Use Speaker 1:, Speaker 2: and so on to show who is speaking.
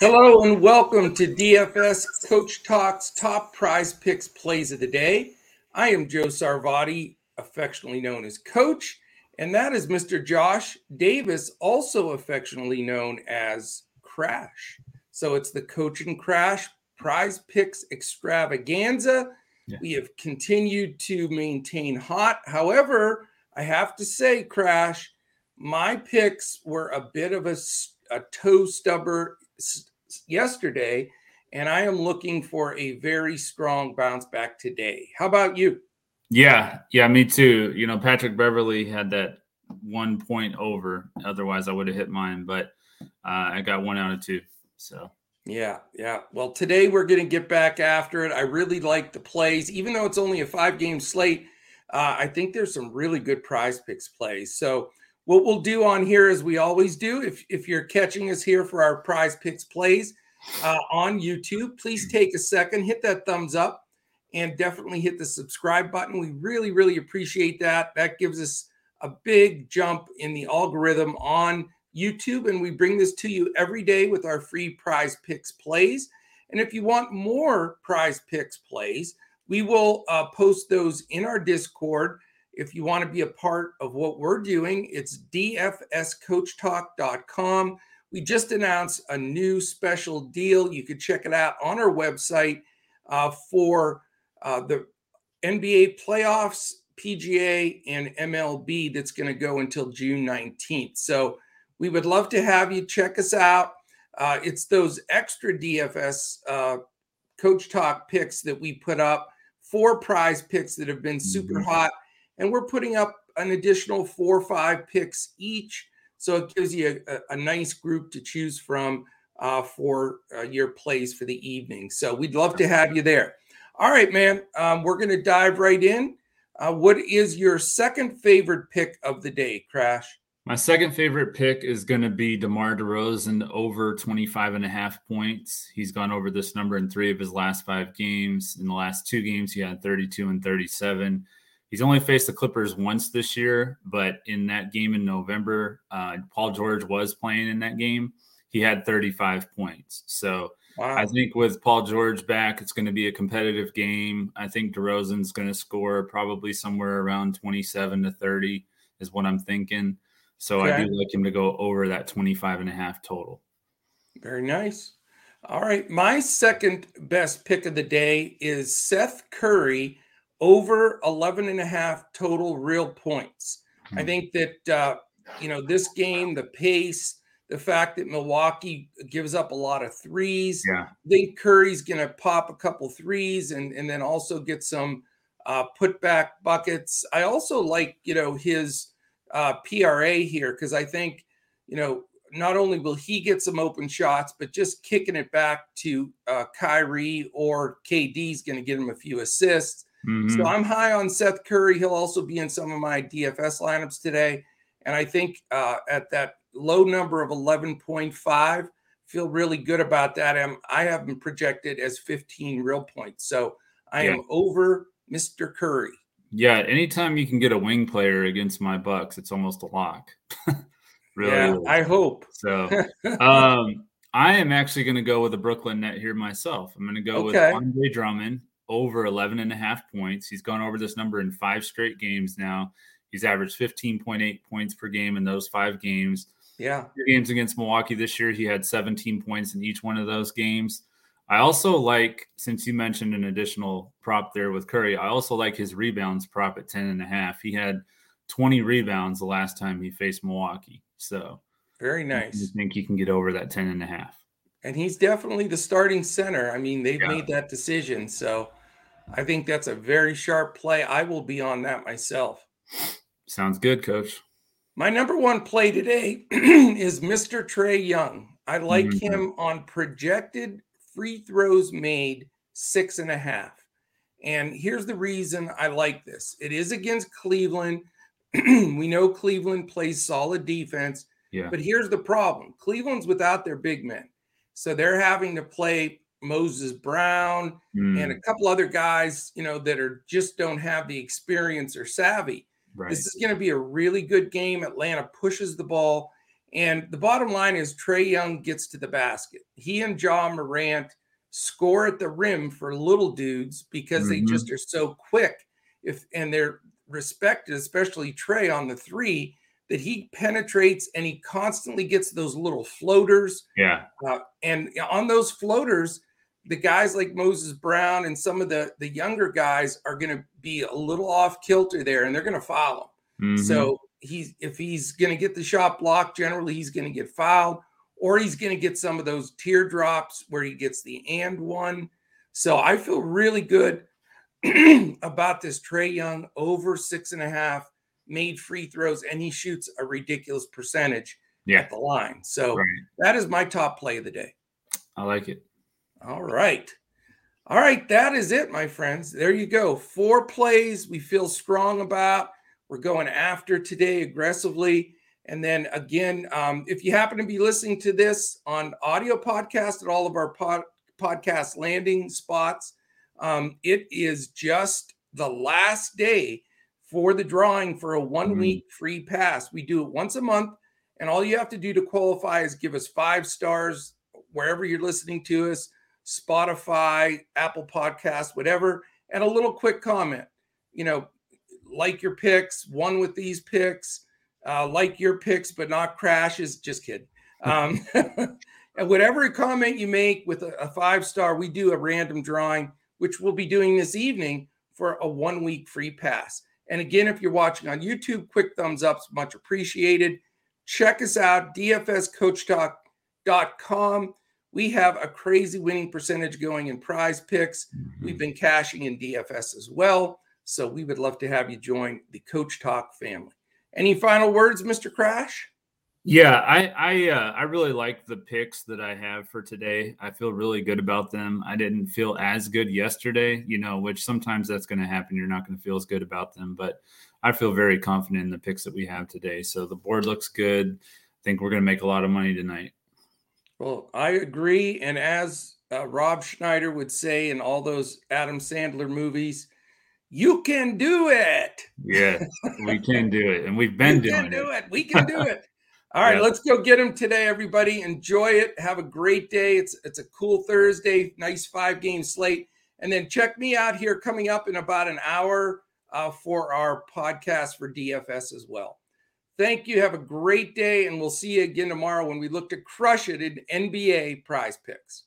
Speaker 1: Hello and welcome to DFS Coach Talks Top Prize Picks Plays of the Day. I am Joe Sarvati, affectionately known as Coach, and that is Mr. Josh Davis, also affectionately known as Crash. So it's the Coach and Crash Prize Picks Extravaganza. Yeah. We have continued to maintain hot. However, I have to say, Crash, my picks were a bit of a, a toe stubber yesterday, and I am looking for a very strong bounce back today. How about you?
Speaker 2: Yeah, yeah, me too. You know, Patrick Beverley had that one point over. Otherwise, I would have hit mine, but uh, I got one out of two. So
Speaker 1: yeah, yeah. Well, today we're going to get back after it. I really like the plays, even though it's only a five game slate. Uh, I think there's some really good prize picks plays. So what we'll do on here, as we always do, if, if you're catching us here for our prize picks plays uh, on YouTube, please take a second, hit that thumbs up, and definitely hit the subscribe button. We really, really appreciate that. That gives us a big jump in the algorithm on YouTube, and we bring this to you every day with our free prize picks plays. And if you want more prize picks plays, we will uh, post those in our Discord if you want to be a part of what we're doing, it's dfscoachtalk.com. We just announced a new special deal. You could check it out on our website uh, for uh, the NBA playoffs, PGA, and MLB that's going to go until June 19th. So we would love to have you check us out. Uh, it's those extra DFS uh, Coach Talk picks that we put up, four prize picks that have been super mm-hmm. hot and we're putting up an additional four or five picks each. So it gives you a, a nice group to choose from uh, for uh, your plays for the evening. So we'd love to have you there. All right, man. Um, we're going to dive right in. Uh, what is your second favorite pick of the day, Crash?
Speaker 2: My second favorite pick is going to be DeMar DeRozan over 25 and a half points. He's gone over this number in three of his last five games. In the last two games, he had 32 and 37. He's only faced the Clippers once this year, but in that game in November, uh, Paul George was playing in that game. He had 35 points. So wow. I think with Paul George back, it's going to be a competitive game. I think DeRozan's going to score probably somewhere around 27 to 30 is what I'm thinking. So okay. I do like him to go over that 25 and a half total.
Speaker 1: Very nice. All right. My second best pick of the day is Seth Curry over 11 and a half total real points. Hmm. I think that, uh, you know, this game, the pace, the fact that Milwaukee gives up a lot of threes.
Speaker 2: Yeah.
Speaker 1: I think Curry's going to pop a couple threes and, and then also get some uh, putback buckets. I also like, you know, his uh, PRA here because I think, you know, not only will he get some open shots, but just kicking it back to uh, Kyrie or KD is going to get him a few assists. Mm-hmm. So I'm high on Seth Curry. He'll also be in some of my DFS lineups today. And I think uh, at that low number of 11.5, feel really good about that. I'm, I have him projected as 15 real points. So I yeah. am over Mr. Curry.
Speaker 2: Yeah, anytime you can get a wing player against my Bucks, it's almost a lock.
Speaker 1: really, yeah. I hope.
Speaker 2: So, um, I am actually going to go with the Brooklyn net here myself. I'm going to go okay. with Andre Drummond over 11 and a half points. He's gone over this number in five straight games now. He's averaged 15.8 points per game in those five games.
Speaker 1: Yeah.
Speaker 2: games against Milwaukee this year, he had 17 points in each one of those games. I also like, since you mentioned an additional prop there with Curry, I also like his rebounds prop at 10 and a half. He had 20 rebounds the last time he faced Milwaukee. So
Speaker 1: very nice.
Speaker 2: I think he can get over that 10 and a half.
Speaker 1: And he's definitely the starting center. I mean, they've yeah. made that decision. So I think that's a very sharp play. I will be on that myself.
Speaker 2: Sounds good, coach.
Speaker 1: My number one play today is Mr. Trae Young. I like mm-hmm. him on projected free throws made six and a half. And here's the reason I like this it is against Cleveland. we know Cleveland plays solid defense.
Speaker 2: Yeah.
Speaker 1: But here's the problem Cleveland's without their big men. So they're having to play Moses Brown mm. and a couple other guys, you know, that are just don't have the experience or savvy. Right. This is going to be a really good game. Atlanta pushes the ball. And the bottom line is Trae Young gets to the basket. He and Ja Morant score at the rim for little dudes because mm-hmm. they just are so quick. If and they're respected, especially Trae on the three, that he penetrates and he constantly gets those little floaters.
Speaker 2: Yeah.
Speaker 1: Uh, and on those floaters, the guys like Moses Brown and some of the the younger guys are going to be a little off kilter there, and they're going to foul him. Mm-hmm. So he's if he's going to get the shot blocked, generally he's going to get fouled, or he's going to get some of those teardrops where he gets the and one. So I feel really good about this Trae Young over six and a half made free throws, and he shoots a ridiculous percentage
Speaker 2: yeah.
Speaker 1: at the line. So right. that is my top play of the day.
Speaker 2: I like it.
Speaker 1: All right. All right. That is it, my friends. There you go. Four plays we feel strong about. We're going after today aggressively. And then again, um, if you happen to be listening to this on audio podcast at all of our pod, podcast landing spots, um, it is just the last day for the drawing for a one mm-hmm. week free pass. We do it once a month, and all you have to do to qualify is give us five stars wherever you're listening to us Spotify, Apple Podcasts, whatever, and a little quick comment. You know, like your picks, one with these picks, uh, like your picks, but not crashes. Just kidding. Um, and whatever comment you make with a, a five star, we do a random drawing, which we'll be doing this evening for a one week free pass. And again, if you're watching on YouTube, quick thumbs ups, much appreciated. Check us out, dfscoachtalk.com. We have a crazy winning percentage going in prize picks. Mm-hmm. We've been cashing in DFS as well. So we would love to have you join the Coach Talk family. Any final words, Mr. Crash?
Speaker 2: Yeah, I I uh, I really like the picks that I have for today. I feel really good about them. I didn't feel as good yesterday, you know, which sometimes that's going to happen. You're not going to feel as good about them, but I feel very confident in the picks that we have today. So the board looks good. I think we're going to make a lot of money tonight.
Speaker 1: Well, I agree, and as uh, Rob Schneider would say in all those Adam Sandler movies, you can do it.
Speaker 2: Yeah, we can do it, and we've been
Speaker 1: you
Speaker 2: doing
Speaker 1: can do it. it. We can do it. All right, let's go get them today, everybody. Enjoy it. Have a great day. It's it's a cool Thursday, nice five game slate. And then check me out here coming up in about an hour uh, for our podcast for DFS as well. Thank you. Have a great day, and we'll see you again tomorrow when we look to crush it in NBA prize picks.